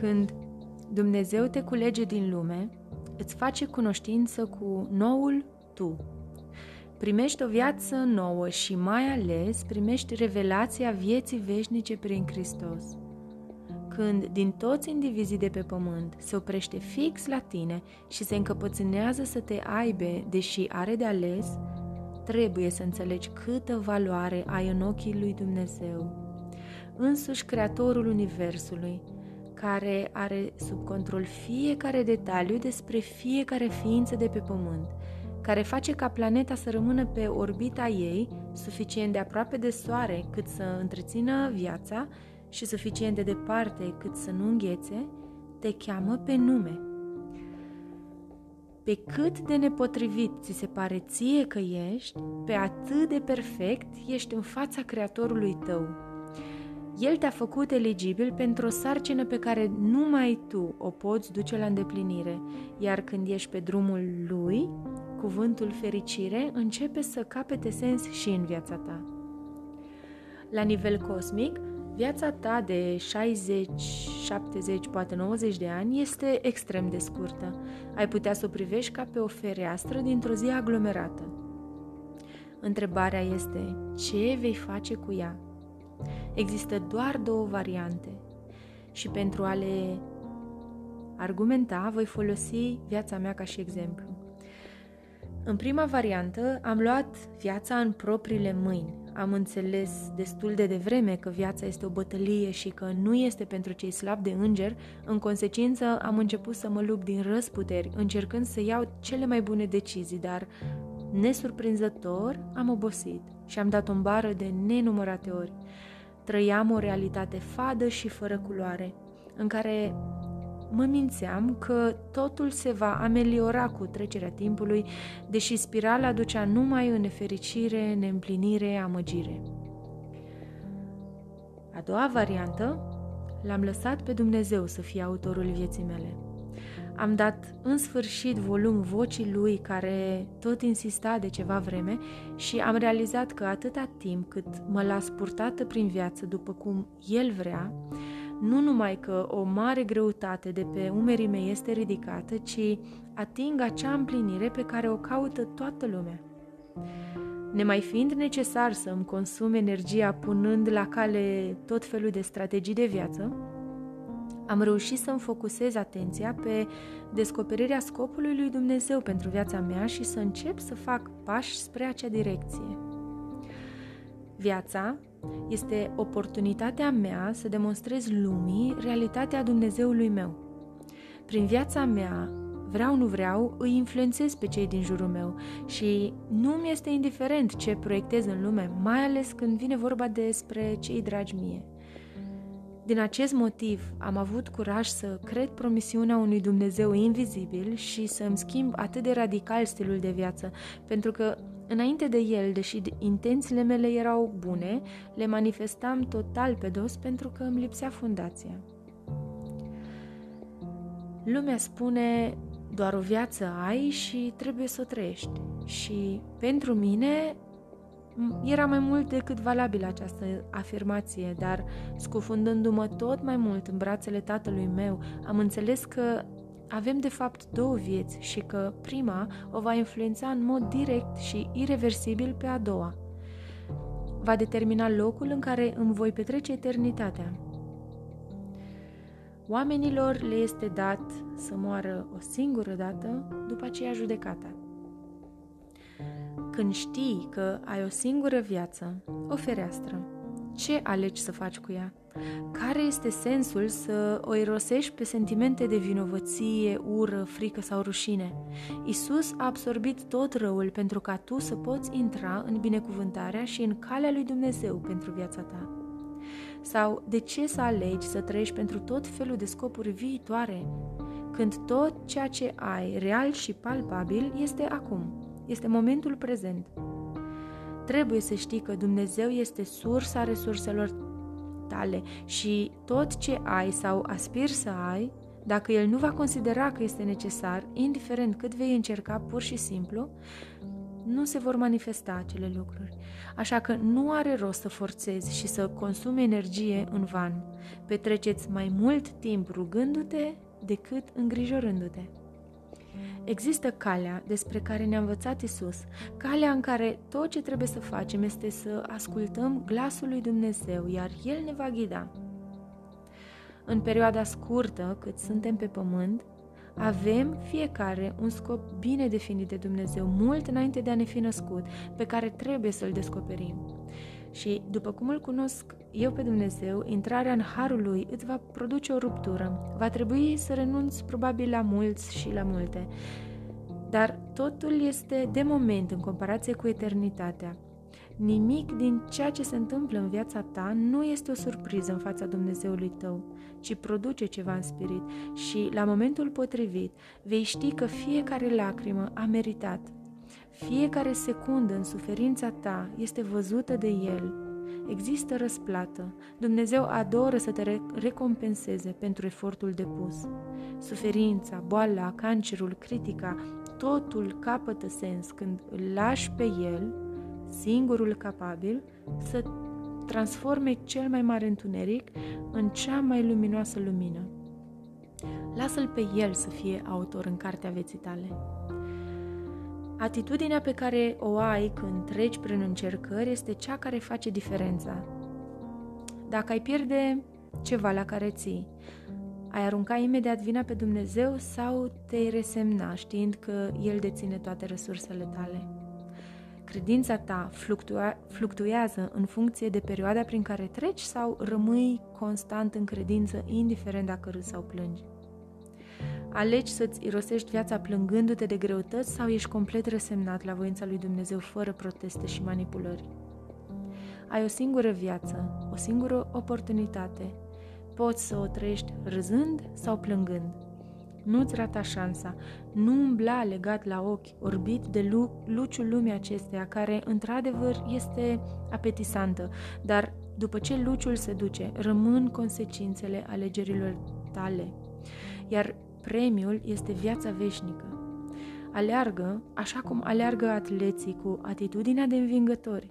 Când Dumnezeu te culege din lume, îți face cunoștință cu noul tu. Primești o viață nouă și mai ales primești revelația vieții veșnice prin Hristos. Când din toți indivizii de pe pământ se oprește fix la tine și se încăpățânează să te aibă, deși are de ales, trebuie să înțelegi câtă valoare ai în ochii lui Dumnezeu. Însuși Creatorul Universului, care are sub control fiecare detaliu despre fiecare ființă de pe pământ, care face ca planeta să rămână pe orbita ei, suficient de aproape de soare cât să întrețină viața și suficient de departe cât să nu înghețe, te cheamă pe nume. Pe cât de nepotrivit ți se pare ție că ești, pe atât de perfect ești în fața Creatorului tău. El te-a făcut eligibil pentru o sarcină pe care numai tu o poți duce la îndeplinire, iar când ești pe drumul lui, cuvântul fericire începe să capete sens și în viața ta. La nivel cosmic, viața ta de 60, 70, poate 90 de ani este extrem de scurtă. Ai putea să o privești ca pe o fereastră dintr-o zi aglomerată. Întrebarea este, ce vei face cu ea? Există doar două variante și pentru a le argumenta voi folosi viața mea ca și exemplu. În prima variantă am luat viața în propriile mâini. Am înțeles destul de devreme că viața este o bătălie și că nu este pentru cei slabi de înger, în consecință am început să mă lupt din răsputeri, încercând să iau cele mai bune decizii, dar nesurprinzător am obosit și am dat o bară de nenumărate ori. Trăiam o realitate fadă și fără culoare, în care mă mințeam că totul se va ameliora cu trecerea timpului, deși spirala ducea numai în nefericire, neîmplinire, amăgire. A doua variantă, l-am lăsat pe Dumnezeu să fie autorul vieții mele. Am dat în sfârșit volum vocii lui care tot insista de ceva vreme și am realizat că atâta timp cât mă las purtată prin viață după cum el vrea, nu numai că o mare greutate de pe umerii mei este ridicată, ci ating acea împlinire pe care o caută toată lumea. Nemai fiind necesar să îmi consum energia punând la cale tot felul de strategii de viață, am reușit să-mi focusez atenția pe descoperirea scopului lui Dumnezeu pentru viața mea și să încep să fac pași spre acea direcție. Viața este oportunitatea mea să demonstrez lumii realitatea Dumnezeului meu. Prin viața mea, vreau nu vreau, îi influențez pe cei din jurul meu și nu mi este indiferent ce proiectez în lume, mai ales când vine vorba despre cei dragi mie. Din acest motiv am avut curaj să cred promisiunea unui Dumnezeu invizibil și să îmi schimb atât de radical stilul de viață, pentru că înainte de el, deși intențiile mele erau bune, le manifestam total pe dos pentru că îmi lipsea fundația. Lumea spune doar o viață ai și trebuie să o trăiești. Și pentru mine era mai mult decât valabilă această afirmație, dar scufundându-mă tot mai mult în brațele tatălui meu, am înțeles că avem de fapt două vieți și că prima o va influența în mod direct și irreversibil pe a doua. Va determina locul în care îmi voi petrece eternitatea. Oamenilor le este dat să moară o singură dată, după aceea judecata. Când știi că ai o singură viață, o fereastră, ce alegi să faci cu ea? Care este sensul să o irosești pe sentimente de vinovăție, ură, frică sau rușine? Isus a absorbit tot răul pentru ca tu să poți intra în binecuvântarea și în calea lui Dumnezeu pentru viața ta. Sau de ce să alegi să trăiești pentru tot felul de scopuri viitoare, când tot ceea ce ai, real și palpabil, este acum, este momentul prezent. Trebuie să știi că Dumnezeu este sursa resurselor tale și tot ce ai sau aspiri să ai, dacă El nu va considera că este necesar, indiferent cât vei încerca pur și simplu, nu se vor manifesta acele lucruri. Așa că nu are rost să forțezi și să consumi energie în van. Petreceți mai mult timp rugându-te decât îngrijorându-te. Există calea despre care ne-a învățat Isus, calea în care tot ce trebuie să facem este să ascultăm glasul lui Dumnezeu, iar El ne va ghida. În perioada scurtă cât suntem pe pământ, avem fiecare un scop bine definit de Dumnezeu, mult înainte de a ne fi născut, pe care trebuie să-l descoperim. Și după cum îl cunosc eu pe Dumnezeu, intrarea în harul lui îți va produce o ruptură. Va trebui să renunți probabil la mulți și la multe. Dar totul este de moment în comparație cu eternitatea. Nimic din ceea ce se întâmplă în viața ta nu este o surpriză în fața Dumnezeului tău, ci produce ceva în spirit și, la momentul potrivit, vei ști că fiecare lacrimă a meritat. Fiecare secundă în suferința ta este văzută de El. Există răsplată. Dumnezeu adoră să te recompenseze pentru efortul depus. Suferința, boala, cancerul, critica, totul capătă sens când îl lași pe El singurul capabil să transforme cel mai mare întuneric în cea mai luminoasă lumină. Lasă-l pe el să fie autor în cartea vieții tale. Atitudinea pe care o ai când treci prin încercări este cea care face diferența. Dacă ai pierde ceva la care ții, ai arunca imediat vina pe Dumnezeu sau te-ai resemna știind că El deține toate resursele tale? Credința ta fluctua, fluctuează în funcție de perioada prin care treci sau rămâi constant în credință, indiferent dacă râzi sau plângi? Alegi să-ți irosești viața plângându-te de greutăți sau ești complet resemnat la voința lui Dumnezeu fără proteste și manipulări? Ai o singură viață, o singură oportunitate. Poți să o trăiești râzând sau plângând. Nu-ți rata șansa, nu umbla legat la ochi, orbit de lu- luciul lumii acesteia, care într-adevăr este apetisantă, dar după ce luciul se duce, rămân consecințele alegerilor tale. Iar premiul este viața veșnică. Aleargă așa cum aleargă atleții cu atitudinea de învingători.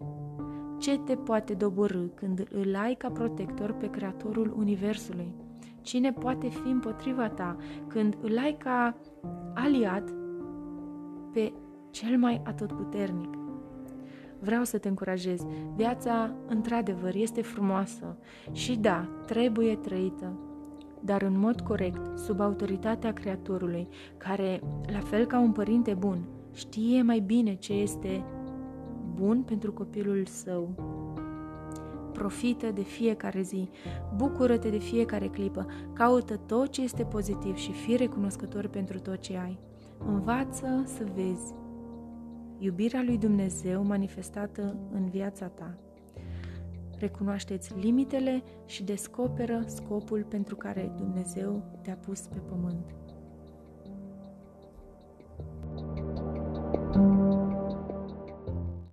Ce te poate doborâ când îl ai ca protector pe Creatorul Universului? Cine poate fi împotriva ta când îl ai ca aliat pe cel mai atotputernic? Vreau să te încurajez. Viața, într-adevăr, este frumoasă și da, trebuie trăită, dar în mod corect, sub autoritatea Creatorului, care, la fel ca un părinte bun, știe mai bine ce este bun pentru copilul său profită de fiecare zi, bucură-te de fiecare clipă, caută tot ce este pozitiv și fii recunoscător pentru tot ce ai. Învață să vezi iubirea lui Dumnezeu manifestată în viața ta. Recunoașteți limitele și descoperă scopul pentru care Dumnezeu te-a pus pe pământ.